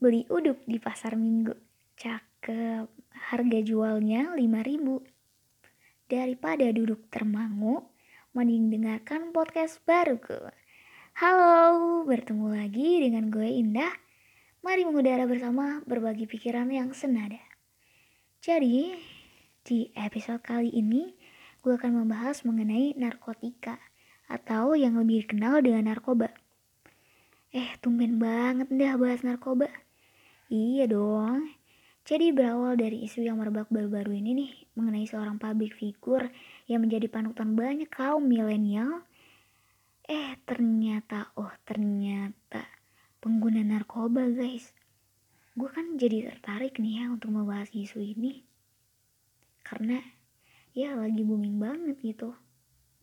Beli uduk di pasar minggu. Cakep. Harga jualnya 5000 Daripada duduk termangu, mending dengarkan podcast baruku. Halo, bertemu lagi dengan gue Indah. Mari mengudara bersama berbagi pikiran yang senada. Jadi, di episode kali ini gue akan membahas mengenai narkotika atau yang lebih dikenal dengan narkoba. Eh, tumben banget dah bahas narkoba. Iya dong. Jadi berawal dari isu yang merebak baru-baru ini nih mengenai seorang public figure yang menjadi panutan banyak kaum milenial. Eh ternyata, oh ternyata pengguna narkoba guys. Gue kan jadi tertarik nih ya untuk membahas isu ini. Karena ya lagi booming banget gitu.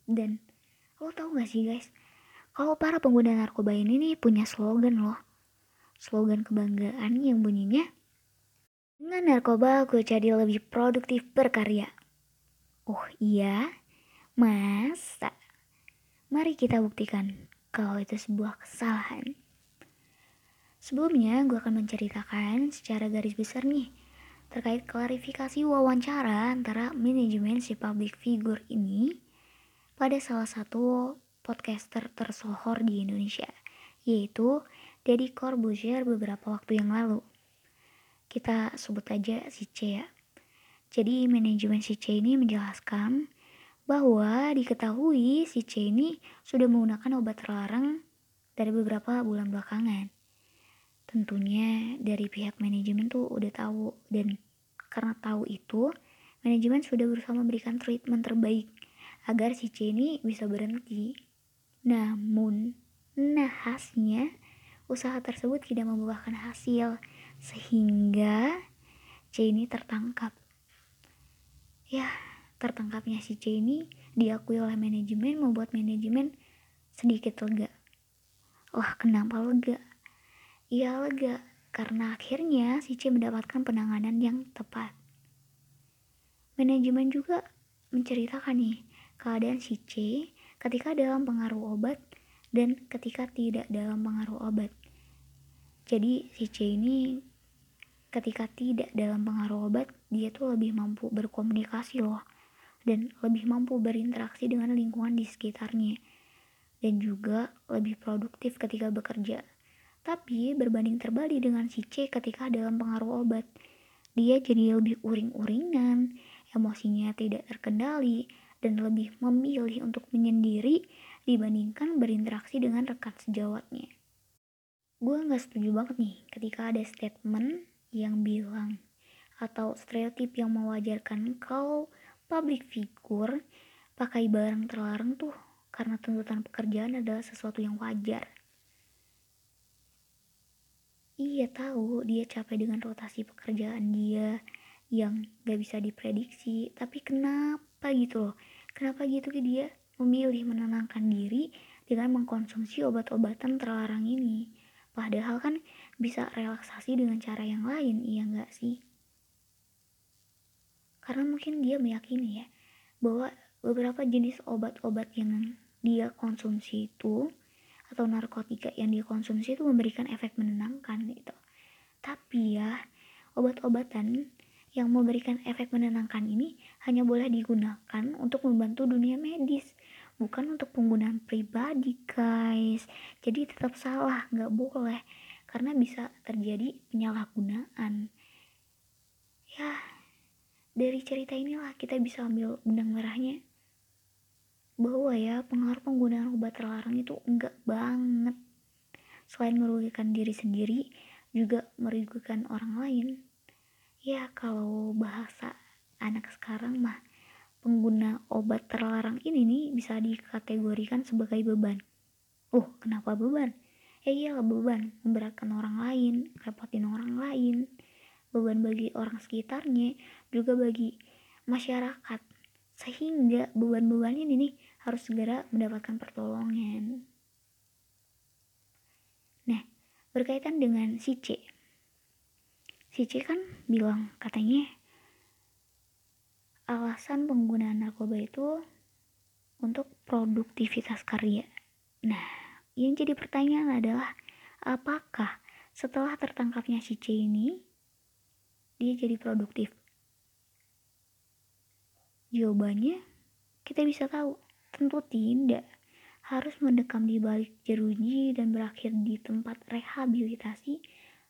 Dan lo tau gak sih guys, kalau para pengguna narkoba ini nih punya slogan loh slogan kebanggaan yang bunyinya dengan narkoba gue jadi lebih produktif berkarya. Oh iya? Masa? Mari kita buktikan kalau itu sebuah kesalahan. Sebelumnya gue akan menceritakan secara garis besar nih terkait klarifikasi wawancara antara manajemen si public figure ini pada salah satu podcaster tersohor di Indonesia, yaitu Deddy Corbuzier beberapa waktu yang lalu. Kita sebut aja si C ya. Jadi manajemen si C ini menjelaskan bahwa diketahui si C ini sudah menggunakan obat terlarang dari beberapa bulan belakangan. Tentunya dari pihak manajemen tuh udah tahu dan karena tahu itu, manajemen sudah berusaha memberikan treatment terbaik agar si C ini bisa berhenti. Namun, nahasnya usaha tersebut tidak membuahkan hasil sehingga ini tertangkap. Ya, tertangkapnya si ini diakui oleh manajemen membuat manajemen sedikit lega. Wah, kenapa lega? Iya lega, karena akhirnya si C mendapatkan penanganan yang tepat. Manajemen juga menceritakan nih keadaan si C ketika dalam pengaruh obat dan ketika tidak dalam pengaruh obat. Jadi si C ini ketika tidak dalam pengaruh obat, dia tuh lebih mampu berkomunikasi loh dan lebih mampu berinteraksi dengan lingkungan di sekitarnya dan juga lebih produktif ketika bekerja. Tapi berbanding terbalik dengan si C ketika dalam pengaruh obat, dia jadi lebih uring-uringan, emosinya tidak terkendali, dan lebih memilih untuk menyendiri dibandingkan berinteraksi dengan rekan sejawatnya. Gue nggak setuju banget nih ketika ada statement yang bilang atau stereotip yang mewajarkan kalau public figure pakai barang terlarang tuh karena tuntutan pekerjaan adalah sesuatu yang wajar. Iya tahu dia capek dengan rotasi pekerjaan dia yang gak bisa diprediksi, tapi kenapa gitu loh? Kenapa gitu ke dia? memilih menenangkan diri dengan mengkonsumsi obat-obatan terlarang ini. Padahal kan bisa relaksasi dengan cara yang lain, iya nggak sih? Karena mungkin dia meyakini ya, bahwa beberapa jenis obat-obat yang dia konsumsi itu atau narkotika yang dia konsumsi itu memberikan efek menenangkan gitu. Tapi ya, obat-obatan yang memberikan efek menenangkan ini hanya boleh digunakan untuk membantu dunia medis bukan untuk penggunaan pribadi guys. Jadi tetap salah nggak boleh karena bisa terjadi penyalahgunaan. Ya dari cerita inilah kita bisa ambil benang merahnya. Bahwa ya pengaruh penggunaan obat terlarang itu enggak banget. Selain merugikan diri sendiri juga merugikan orang lain. Ya kalau bahasa anak sekarang mah pengguna obat terlarang ini nih bisa dikategorikan sebagai beban. Oh, kenapa beban? Ya iyalah beban, memberatkan orang lain, repotin orang lain, beban bagi orang sekitarnya, juga bagi masyarakat. Sehingga beban-beban ini nih harus segera mendapatkan pertolongan. Nah, berkaitan dengan si C. Si C kan bilang katanya alasan penggunaan narkoba itu untuk produktivitas karya. Nah, yang jadi pertanyaan adalah apakah setelah tertangkapnya si C ini, dia jadi produktif. Jawabannya, kita bisa tahu, tentu tidak. Harus mendekam di balik jeruji dan berakhir di tempat rehabilitasi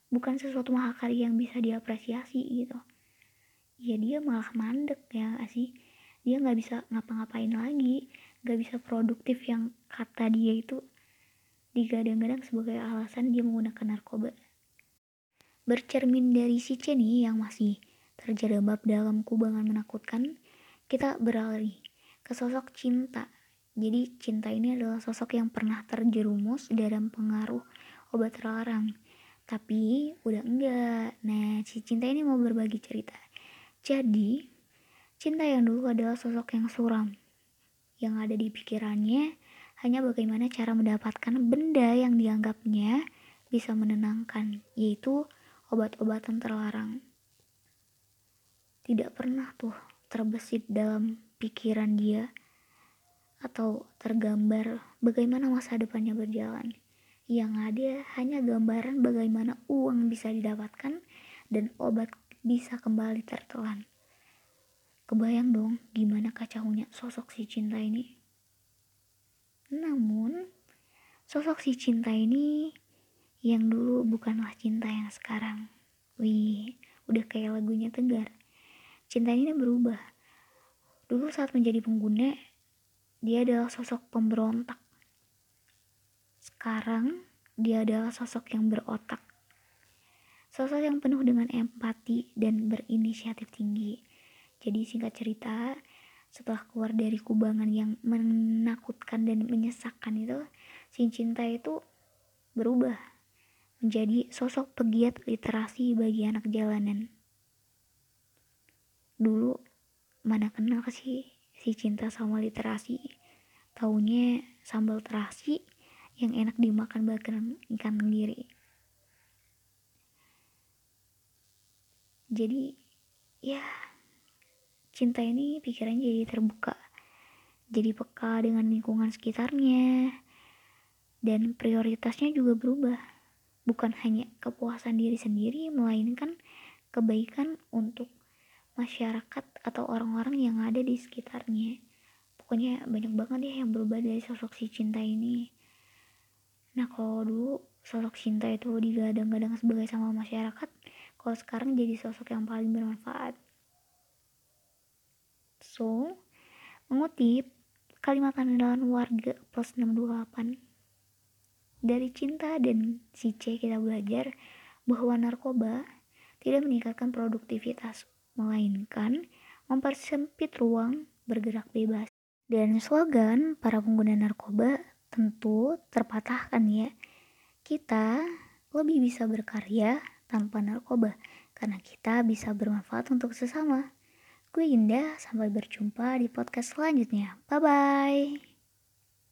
bukan sesuatu mahakarya yang bisa diapresiasi gitu. Ya dia malah mandek ya gak sih? Dia nggak bisa ngapa-ngapain lagi, nggak bisa produktif yang kata dia itu digadang-gadang sebagai alasan dia menggunakan narkoba. Bercermin dari si C nih yang masih terjerembab dalam kubangan menakutkan, kita beralih ke sosok cinta. Jadi cinta ini adalah sosok yang pernah terjerumus dalam pengaruh obat terlarang. Tapi udah enggak. Nah, si cinta ini mau berbagi cerita. Jadi, cinta yang dulu adalah sosok yang suram. Yang ada di pikirannya hanya bagaimana cara mendapatkan benda yang dianggapnya bisa menenangkan, yaitu obat-obatan terlarang. Tidak pernah tuh terbesit dalam pikiran dia atau tergambar bagaimana masa depannya berjalan. Yang ada hanya gambaran bagaimana uang bisa didapatkan dan obat bisa kembali tertelan. Kebayang dong gimana kacaunya sosok si cinta ini. Namun, sosok si cinta ini yang dulu bukanlah cinta yang sekarang. Wih, udah kayak lagunya Tegar. Cinta ini berubah. Dulu saat menjadi pengguna, dia adalah sosok pemberontak. Sekarang, dia adalah sosok yang berotak. Sosok yang penuh dengan empati dan berinisiatif tinggi. Jadi singkat cerita, setelah keluar dari kubangan yang menakutkan dan menyesakkan itu si cinta itu berubah menjadi sosok pegiat literasi bagi anak jalanan. Dulu mana kenal sih si cinta sama literasi? Taunya sambal terasi yang enak dimakan bahkan ikan tenggiri jadi ya cinta ini pikirannya jadi terbuka jadi peka dengan lingkungan sekitarnya dan prioritasnya juga berubah. Bukan hanya kepuasan diri sendiri melainkan kebaikan untuk masyarakat atau orang-orang yang ada di sekitarnya. Pokoknya banyak banget ya yang berubah dari sosok si cinta ini. Nah kalau dulu sosok cinta itu digadang-gadang sebagai sama masyarakat kalau sekarang jadi sosok yang paling bermanfaat So, mengutip kalimat andalan warga plus 628 dari cinta dan si C kita belajar bahwa narkoba tidak meningkatkan produktivitas, melainkan mempersempit ruang bergerak bebas. Dan slogan para pengguna narkoba tentu terpatahkan ya. Kita lebih bisa berkarya tanpa narkoba karena kita bisa bermanfaat untuk sesama. Gue Indah, sampai berjumpa di podcast selanjutnya. Bye-bye.